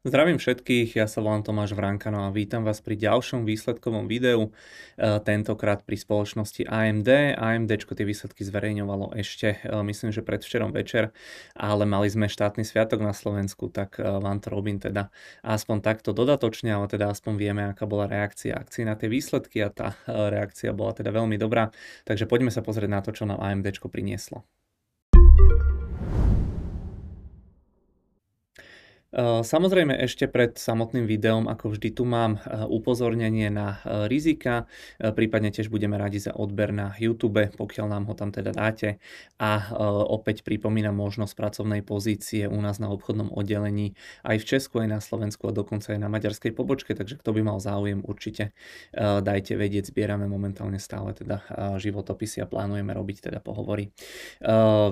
Zdravím všetkých, ja sa volám Tomáš Vrankano a vítam vás pri ďalšom výsledkovom videu, e, tentokrát pri spoločnosti AMD. AMD tie výsledky zverejňovalo ešte, e, myslím, že predvčerom večer, ale mali sme štátny sviatok na Slovensku, tak e, vám to robím teda aspoň takto dodatočne, ale teda aspoň vieme, aká bola reakcia akcií na tie výsledky a tá reakcia bola teda veľmi dobrá. Takže poďme sa pozrieť na to, čo nám AMD prinieslo. Samozrejme ešte pred samotným videom, ako vždy tu mám upozornenie na rizika, prípadne tiež budeme radi za odber na YouTube, pokiaľ nám ho tam teda dáte. A opäť pripomínam možnosť pracovnej pozície u nás na obchodnom oddelení aj v Česku, aj na Slovensku a dokonca aj na maďarskej pobočke, takže kto by mal záujem, určite dajte vedieť, zbierame momentálne stále teda životopisy a plánujeme robiť teda pohovory.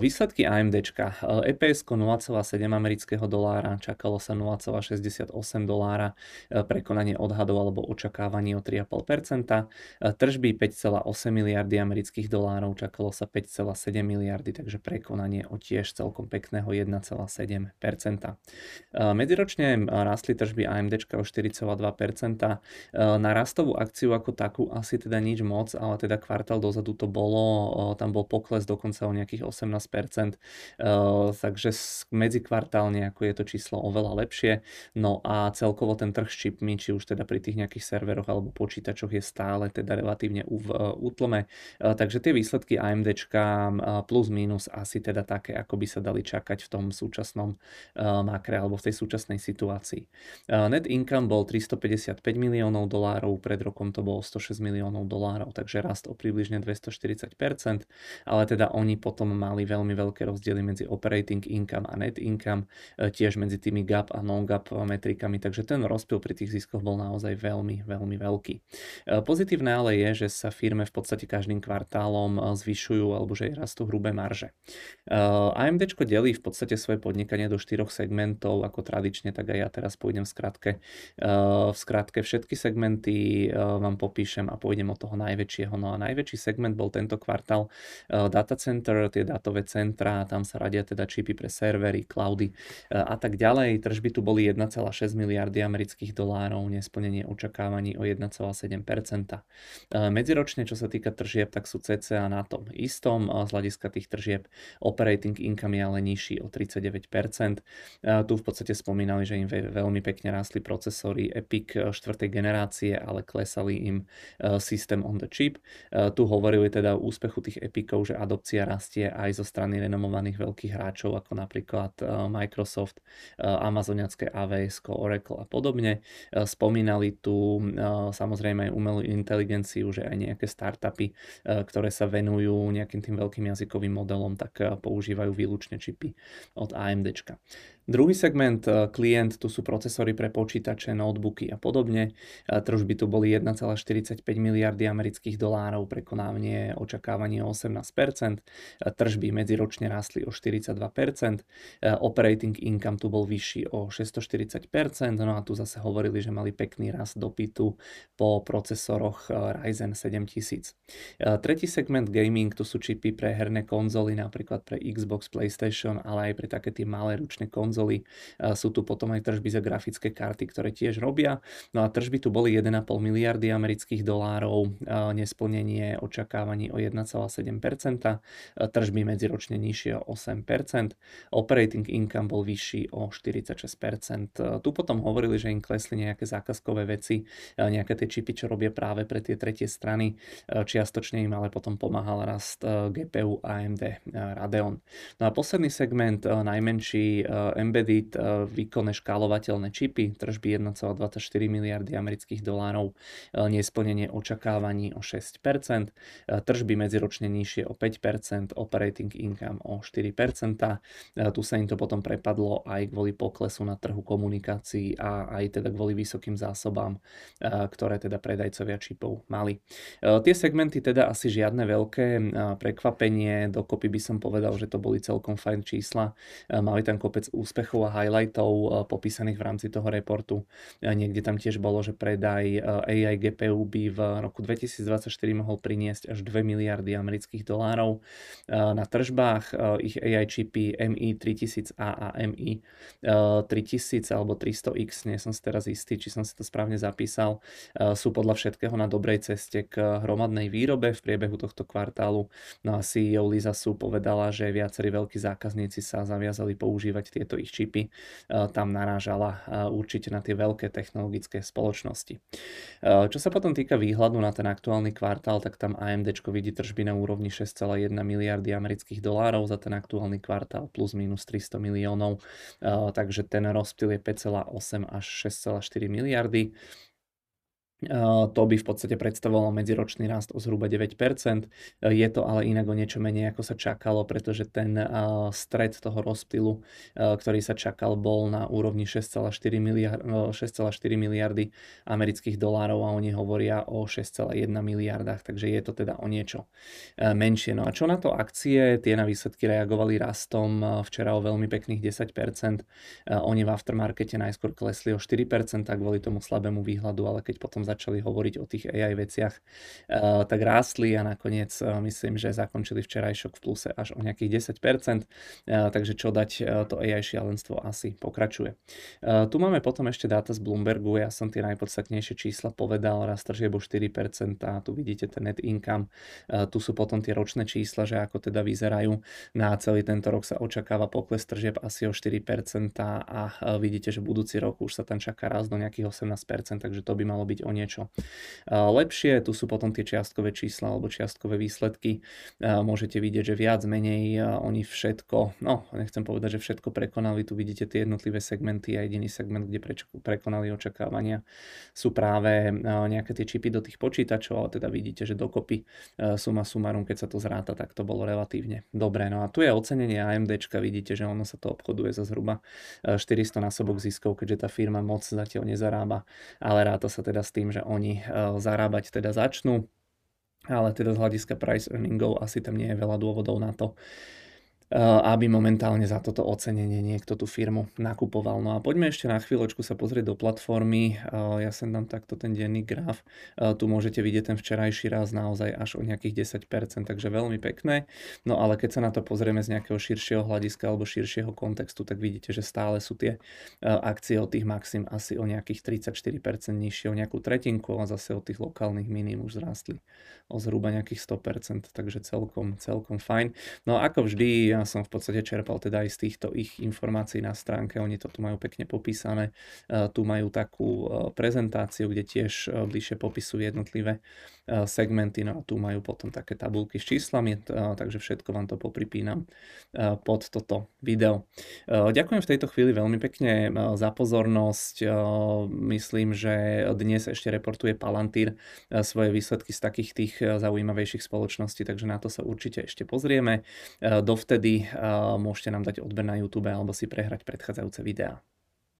Výsledky AMDčka. EPS 0,7 amerického dolára čaká čakalo sa 0,68 dolára, e, prekonanie odhadov alebo očakávaní o 3,5%, e, tržby 5,8 miliardy amerických dolárov, čakalo sa 5,7 miliardy, takže prekonanie o tiež celkom pekného 1,7%. E, medziročne rastli tržby AMD o 4,2%, na rastovú akciu ako takú asi teda nič moc, ale teda kvartál dozadu to bolo, tam bol pokles dokonca o nejakých 18%, takže medzikvartálne ako je to číslo oveľa oveľa lepšie. No a celkovo ten trh s čipmi, či už teda pri tých nejakých serveroch alebo počítačoch je stále teda relatívne v útlme. E, takže tie výsledky AMDčka e, plus minus asi teda také, ako by sa dali čakať v tom súčasnom e, makre alebo v tej súčasnej situácii. Net income bol 355 miliónov dolárov, pred rokom to bolo 106 miliónov dolárov, takže rast o približne 240%, ale teda oni potom mali veľmi veľké rozdiely medzi operating income a net income, tiež medzi tými gap a non-gap metrikami, takže ten rozpil pri tých ziskoch bol naozaj veľmi, veľmi veľký. E, pozitívne ale je, že sa firme v podstate každým kvartálom e, zvyšujú alebo že rastú hrubé marže. E, AMD delí v podstate svoje podnikanie do štyroch segmentov, ako tradične, tak aj ja teraz pôjdem v skratke. V skratke všetky segmenty vám popíšem a pôjdem od toho najväčšieho. No a najväčší segment bol tento kvartál data center, tie datové centra, tam sa radia teda čipy pre servery, cloudy a tak ďalej tržby tu boli 1,6 miliardy amerických dolárov, nesplnenie očakávaní o 1,7%. Medziročne, čo sa týka tržieb, tak sú CCA na tom istom. Z hľadiska tých tržieb operating income je ale nižší o 39%. Tu v podstate spomínali, že im veľmi pekne rástli procesory EPIC 4. generácie, ale klesali im systém on the chip. Tu hovorili teda o úspechu tých EPICov, že adopcia rastie aj zo strany renomovaných veľkých hráčov, ako napríklad Microsoft, amazoniacké AWS, Oracle a podobne. E, spomínali tu e, samozrejme aj umelú inteligenciu, že aj nejaké startupy, e, ktoré sa venujú nejakým tým veľkým jazykovým modelom, tak používajú výlučne čipy od AMD. Druhý segment, eh, klient, tu sú procesory pre počítače, notebooky a podobne. Eh, tržby tu boli 1,45 miliardy amerických dolárov, prekonávanie očakávanie o 18%, eh, tržby medziročne rástli o 42%, operating income tu bol vyšší o 640%, no a tu zase hovorili, že mali pekný rast dopytu po procesoroch Ryzen 7000. Tretí segment gaming, tu sú čipy pre herné konzoly, napríklad pre Xbox, PlayStation, ale aj pre také tie malé ručné konzoly konzoly. Sú tu potom aj tržby za grafické karty, ktoré tiež robia. No a tržby tu boli 1,5 miliardy amerických dolárov, nesplnenie očakávaní o 1,7%, tržby medziročne nižšie o 8%, operating income bol vyšší o 46%. Tu potom hovorili, že im klesli nejaké zákazkové veci, nejaké tie čipy, čo robia práve pre tie tretie strany. Čiastočne im ale potom pomáhal rast GPU AMD Radeon. No a posledný segment, najmenší embedded eh, výkonné škálovateľné čipy, tržby 1,24 miliardy amerických dolárov, eh, nesplnenie očakávaní o 6%, eh, tržby medziročne nižšie o 5%, operating income o 4%. Tu sa im to potom prepadlo aj kvôli poklesu na trhu komunikácií a aj teda kvôli vysokým zásobám, ktoré teda predajcovia čipov mali. Tie segmenty teda asi žiadne veľké prekvapenie, dokopy by som povedal, že to boli celkom fajn čísla. Mali tam kopec úspechov úspechov a highlightov popísaných v rámci toho reportu. Niekde tam tiež bolo, že predaj AI GPU by v roku 2024 mohol priniesť až 2 miliardy amerických dolárov. Na tržbách ich AI čipy MI3000A a MI3000 alebo 300X, nie som si teraz istý, či som si to správne zapísal, sú podľa všetkého na dobrej ceste k hromadnej výrobe v priebehu tohto kvartálu. No a CEO Lisa Su povedala, že viacerí veľkí zákazníci sa zaviazali používať tieto ich čipy. Tam narážala určite na tie veľké technologické spoločnosti. Čo sa potom týka výhľadu na ten aktuálny kvartál, tak tam AMD vidí tržby na úrovni 6,1 miliardy amerických dolárov za ten aktuálny kvartál plus minus 300 miliónov, takže ten rozptyl je 5,8 až 6,4 miliardy. To by v podstate predstavovalo medziročný rast o zhruba 9%. Je to ale inak o niečo menej, ako sa čakalo, pretože ten stred toho rozptylu, ktorý sa čakal, bol na úrovni 6,4 miliard, 6,4 miliardy amerických dolárov a oni hovoria o 6,1 miliardách, takže je to teda o niečo menšie. No a čo na to akcie? Tie na výsledky reagovali rastom včera o veľmi pekných 10%. Oni v aftermarkete najskôr klesli o 4% kvôli tomu slabému výhľadu, ale keď potom začali hovoriť o tých AI veciach, uh, tak rástli a nakoniec uh, myslím, že zakončili včerajšok v pluse až o nejakých 10%, uh, takže čo dať, to AI šialenstvo asi pokračuje. Tu máme potom ešte dáta z Bloombergu, ja som tie najpodstatnejšie čísla povedal, rast tržieb o 4% a tu vidíte ten net income, tu sú potom tie ročné čísla, že ako teda vyzerajú. Na celý tento rok sa očakáva pokles tržieb asi o 4% a vidíte, že budúci rok už sa tam čaká rast do nejakých 18%, takže to by malo byť o niečo lepšie. Tu sú potom tie čiastkové čísla alebo čiastkové výsledky. Môžete vidieť, že viac menej oni všetko, no nechcem povedať, že všetko prekonali. Tu vidíte tie jednotlivé segmenty a jediný segment, kde prekonali očakávania sú práve nejaké tie čipy do tých počítačov, ale teda vidíte, že dokopy suma sumarum, keď sa to zráta, tak to bolo relatívne dobré. No a tu je ocenenie AMD, vidíte, že ono sa to obchoduje za zhruba 400 násobok ziskov, keďže tá firma moc zatiaľ nezarába, ale ráta sa teda s tým, že oni eh, zarábať teda začnú, ale teda z hľadiska price earningov asi tam nie je veľa dôvodov na to, aby momentálne za toto ocenenie niekto tú firmu nakupoval. No a poďme ešte na chvíľočku sa pozrieť do platformy. Eh, ja sem dám takto ten denný graf. Eh, tu môžete vidieť ten včerajší raz naozaj až o nejakých 10%, takže veľmi pekné. No ale keď sa na to pozrieme z nejakého širšieho hľadiska alebo širšieho kontextu, tak vidíte, že stále sú tie akcie od tých maxim asi o nejakých 34% nižšie, o nejakú tretinku, a zase od tých lokálnych minim už zrastli o zhruba nejakých 100%, takže celkom, celkom fajn. No ako vždy, ja som v podstate čerpal teda aj z týchto ich informácií na stránke, oni to tu majú pekne popísané. E, tu majú takú e, prezentáciu, kde tiež e, bližšie popisujú jednotlivé segmenty, no a tu majú potom také tabulky s číslami, takže všetko vám to popripínam pod toto video. Ďakujem v tejto chvíli veľmi pekne za pozornosť. Myslím, že dnes ešte reportuje Palantír svoje výsledky z takých tých zaujímavejších spoločností, takže na to sa určite ešte pozrieme. Dovtedy môžete nám dať odber na YouTube alebo si prehrať predchádzajúce videá.